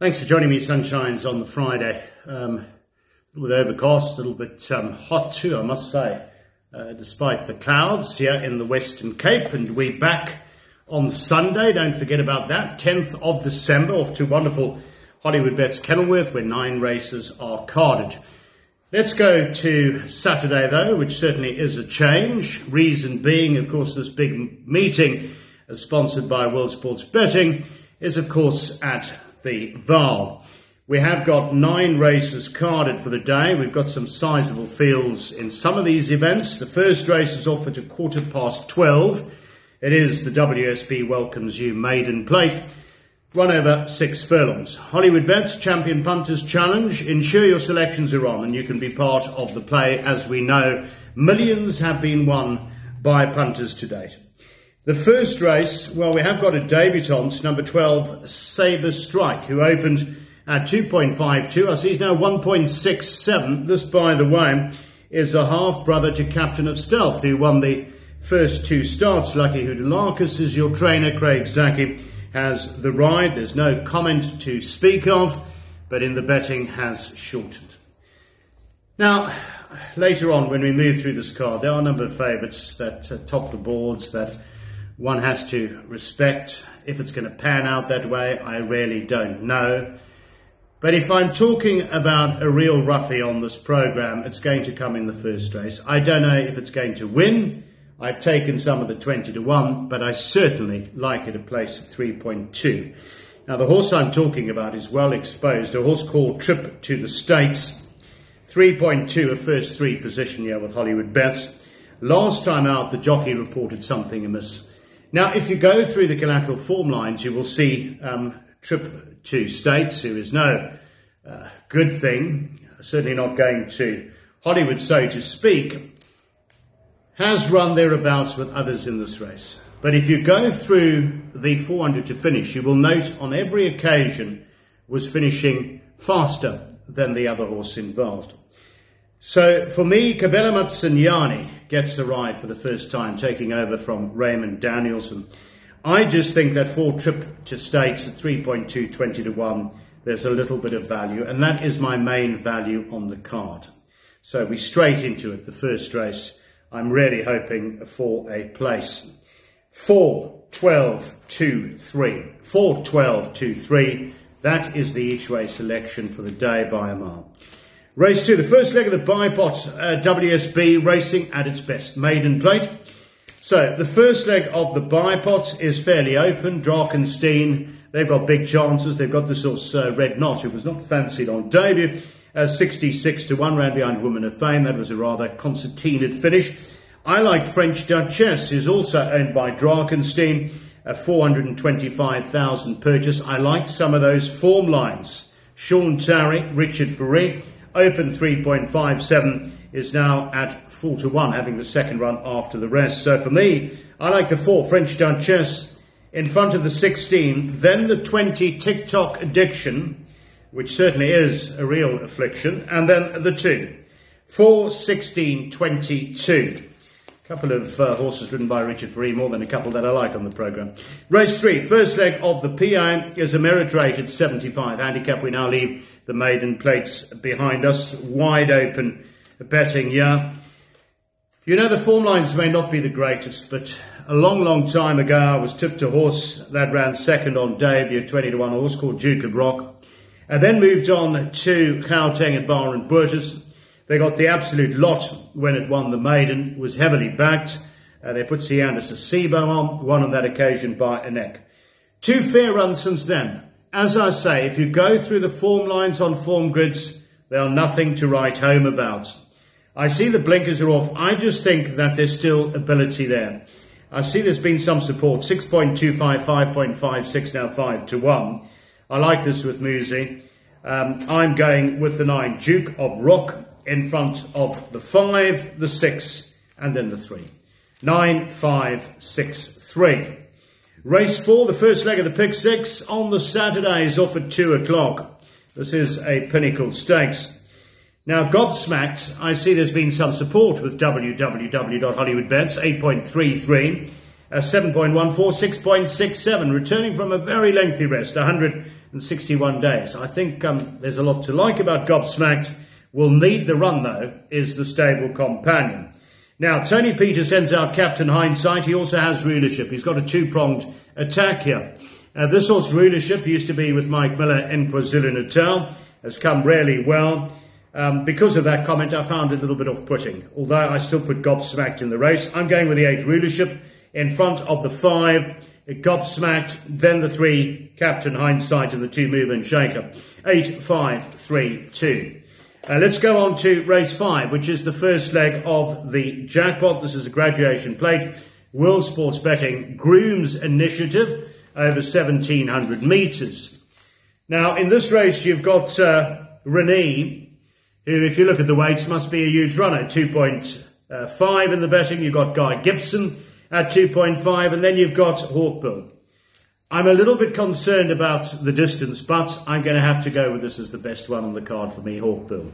Thanks for joining me, Sunshines, on the Friday. Um, a little bit overcast, a little bit um, hot too, I must say, uh, despite the clouds here in the Western Cape. And we're back on Sunday, don't forget about that, 10th of December, off to wonderful Hollywood Bets Kenilworth, where nine races are carded. Let's go to Saturday, though, which certainly is a change. Reason being, of course, this big meeting, as sponsored by World Sports Betting, is, of course, at the Vaal. We have got nine races carded for the day. We've got some sizable fields in some of these events. The first race is off at quarter past 12. It is the WSB Welcomes You Maiden Plate. Run over six furlongs. Hollywood Bets Champion Punters Challenge. Ensure your selections are on and you can be part of the play. As we know, millions have been won by punters to date. The first race, well, we have got a debutant, number 12, Sabre Strike, who opened at 2.52. I see he's now 1.67. This, by the way, is a half brother to Captain of Stealth, who won the first two starts. Lucky Houdalakis is your trainer. Craig Zackey has the ride. There's no comment to speak of, but in the betting has shortened. Now, later on, when we move through this card, there are a number of favourites that uh, top the boards that one has to respect. If it's going to pan out that way, I really don't know. But if I'm talking about a real roughie on this program, it's going to come in the first race. I don't know if it's going to win. I've taken some of the 20 to 1, but I certainly like it a place of 3.2. Now, the horse I'm talking about is well exposed, a horse called Trip to the States. 3.2, a first three position here with Hollywood Bets. Last time out, the jockey reported something amiss. Now, if you go through the collateral form lines, you will see um, Trip to States, who is no uh, good thing, certainly not going to Hollywood, so to speak, has run thereabouts with others in this race. But if you go through the 400 to finish, you will note on every occasion was finishing faster than the other horse involved. So for me, Kabelo Matsunyane gets the ride for the first time, taking over from Raymond Danielson. I just think that four trip to States at 3.2, 20 to 1, there's a little bit of value, and that is my main value on the card. So we straight into it, the first race. I'm really hoping for a place. 4, 12, 2, 3. 4, 12, 2, 3. That is the each way selection for the day by a mile. Race two, the first leg of the Bipot uh, WSB racing at its best. Maiden plate. So the first leg of the Bipot is fairly open. Drakenstein, they've got big chances. They've got this horse uh, Red Knot, who was not fancied on debut. Uh, 66 to 1 round behind Woman of Fame. That was a rather concertinaed finish. I like French Duchess, who's also owned by Drakenstein, a 425,000 purchase. I like some of those form lines. Sean Tarry, Richard Fourie, Open 3.57 is now at 4 to 1, having the second run after the rest. So for me, I like the 4 French Duchess in front of the 16, then the 20 TikTok addiction, which certainly is a real affliction, and then the 2 4 16 22 A couple of uh, horses ridden by Richard Fourie, more than a couple that I like on the programme. Race three, first leg of the PI is a merit rated 75 handicap. We now leave the maiden plates behind us, wide open betting, yeah. You know, the form lines may not be the greatest, but a long, long time ago, I was tipped a horse that ran second on debut, 20 to 1, a horse called Duke of Rock. I then moved on to Gauteng and Bar and Burgess. They got the absolute lot when it won the maiden, was heavily backed. Uh, they put Sianis Asibo on, won on that occasion by a neck. Two fair runs since then. As I say, if you go through the form lines on form grids, they are nothing to write home about. I see the blinkers are off. I just think that there's still ability there. I see there's been some support. 6.25, 5.56, now 5 to 1. I like this with Muzi. Um, I'm going with the 9, Duke of Rock in front of the 5, the 6, and then the 3. 9, 5, 6, 3. Race 4, the first leg of the pick 6 on the Saturday is off at 2 o'clock. This is a Pinnacle Stakes. Now, gobsmacked, I see there's been some support with www.hollywoodbets, 8.33, uh, 7.14, 6.67, returning from a very lengthy rest, 161 days. I think um, there's a lot to like about Gobsmacked. Will need the run though, is the stable companion. Now, Tony Peter sends out Captain Hindsight. He also has rulership. He's got a two-pronged attack here. Uh, this horse rulership used to be with Mike Miller in KwaZulu-Natal. Has come really well. Um, because of that comment, I found it a little bit off-putting. Although I still put Gobsmacked in the race, I'm going with the eight rulership in front of the five. Gobsmacked, then the three, Captain Hindsight and the two move and shaker. Eight, five, three, two. Uh, let's go on to race five, which is the first leg of the jackpot. This is a graduation plate. World Sports Betting Grooms Initiative over 1700 metres. Now, in this race, you've got uh, Renee, who, if you look at the weights, must be a huge runner. 2.5 in the betting. You've got Guy Gibson at 2.5, and then you've got Hawkbill. I'm a little bit concerned about the distance, but I'm going to have to go with this as the best one on the card for me, Hawkbill.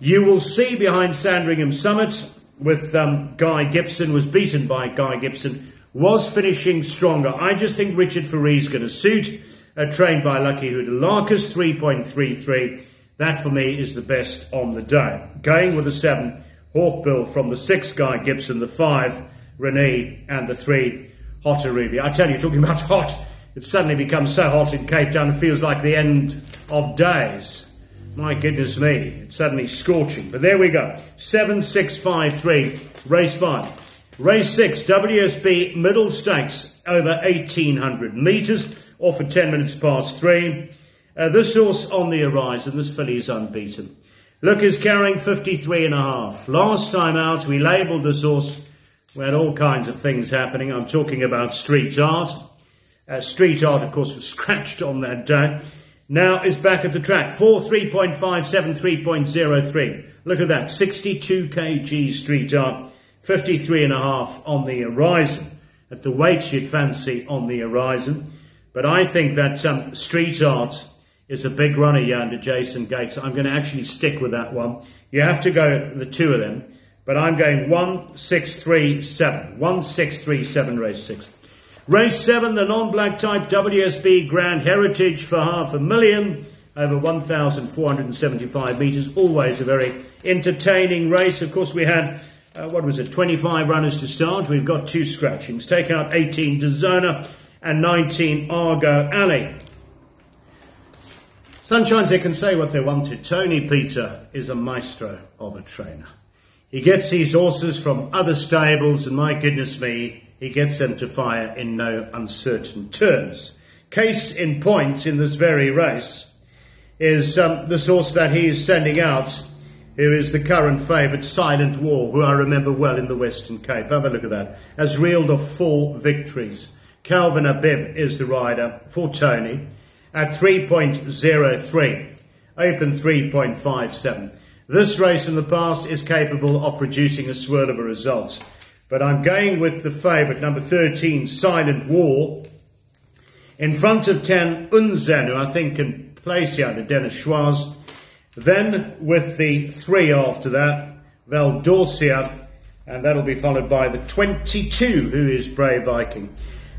You will see behind Sandringham Summit with um, Guy Gibson, was beaten by Guy Gibson, was finishing stronger. I just think Richard is going to suit, uh, trained by Lucky Houdalakis, 3.33. That for me is the best on the day. Going with the 7, Hawkbill from the 6, Guy Gibson, the 5, Renee, and the 3, Hotaruby. I tell you, talking about hot, it's suddenly becomes so hot in Cape Town, it feels like the end of days. My goodness me, it's suddenly scorching. But there we go. 7653, race 5. Race 6, WSB Middle Stakes, over 1800 metres, off at 10 minutes past 3. Uh, this horse on the horizon, this filly is unbeaten. Look is carrying 53 and a half. Last time out, we labelled this horse. We had all kinds of things happening. I'm talking about street art. Uh, street art, of course, was scratched on that day. Now is back at the track. 4, 3.57, 3.03. Look at that. 62 kg street art. 53 and a half on the horizon. At the weights you'd fancy on the horizon. But I think that um, street art is a big runner under Jason Gates. I'm going to actually stick with that one. You have to go the two of them. But I'm going 1637. 1637 race 6. Race 7, the non-black type WSB Grand Heritage for half a million over 1,475 metres. Always a very entertaining race. Of course, we had, uh, what was it, 25 runners to start. We've got two scratchings. Take out 18 Dezona and 19 Argo Alley. Sunshines, they can say what they want to. Tony Peter is a maestro of a trainer. He gets these horses from other stables, and my goodness me, he gets them to fire in no uncertain terms. Case in point in this very race is um, the source that he is sending out, who is the current favourite, Silent War, who I remember well in the Western Cape. Have a look at that. Has reeled off four victories. Calvin Habib is the rider for Tony at 3.03, open 3.57. This race in the past is capable of producing a swirl of a result. But I'm going with the favourite, number 13, Silent War. In front of 10, Unzen, who I think can place here under Dennis Schwarz. Then with the three after that, Valdorcia, and that'll be followed by the 22, who is Brave Viking.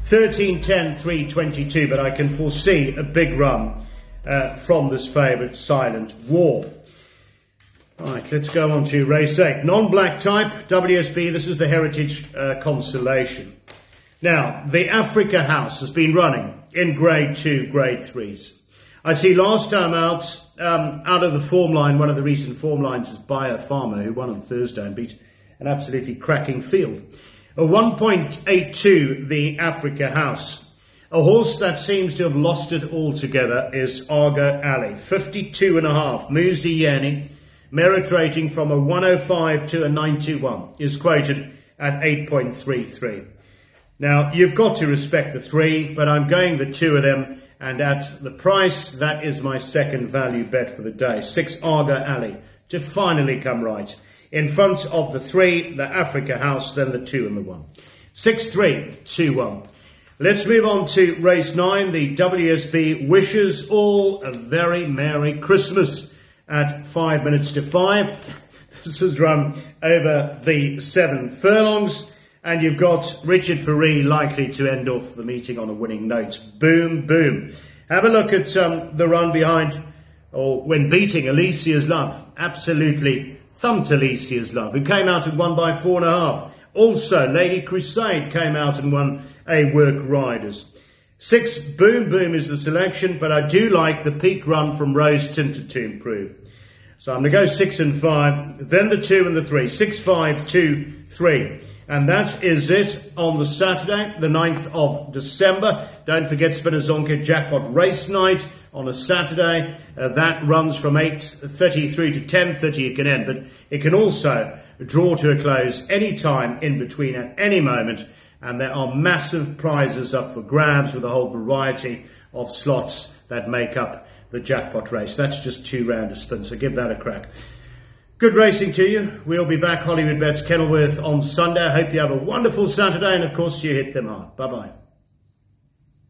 13, 10, 3, 22, but I can foresee a big run uh, from this favourite, Silent War. Right, let's go on to race 8. Non-black type, WSB, this is the Heritage uh, Constellation. Now, the Africa House has been running in grade 2, grade 3s. I see last time out, um, out of the form line, one of the recent form lines is Bayer Farmer, who won on Thursday and beat an absolutely cracking field. A 1.82, the Africa House. A horse that seems to have lost it altogether is Argo Alley. 52 and a half. Muzi Yeni merit rating from a 105 to a 91 is quoted at 8.33. Now, you've got to respect the three, but I'm going the two of them, and at the price, that is my second value bet for the day. Six Argo Alley to finally come right. In front of the three, the Africa House, then the two and the one. Six, three, two, one. Let's move on to race nine. The WSB wishes all a very Merry Christmas at five minutes to five. This is run over the seven furlongs. And you've got Richard Fourie likely to end off the meeting on a winning note. Boom, boom. Have a look at um, the run behind, or when beating Alicia's Love. Absolutely thumped Alicia's Love, who came out and won by four and a half. Also, Lady Crusade came out and won a Work Riders. Six, Boom Boom is the selection, but I do like the peak run from Rose Tinted to improve. So I'm going to go six and five, then the two and the three. Six, five, two, three. And that is it on the Saturday, the 9th of December. Don't forget Spina Zonke Jackpot Race Night on a Saturday. Uh, that runs from 8.30 through to 10.30 it can end, but it can also draw to a close any time in between at any moment. And there are massive prizes up for grabs with a whole variety of slots that make up the jackpot race. That's just two round of spin, so give that a crack. Good racing to you. We'll be back, Hollywood Bets Kenilworth, on Sunday. Hope you have a wonderful Saturday and, of course, you hit them hard. Bye bye.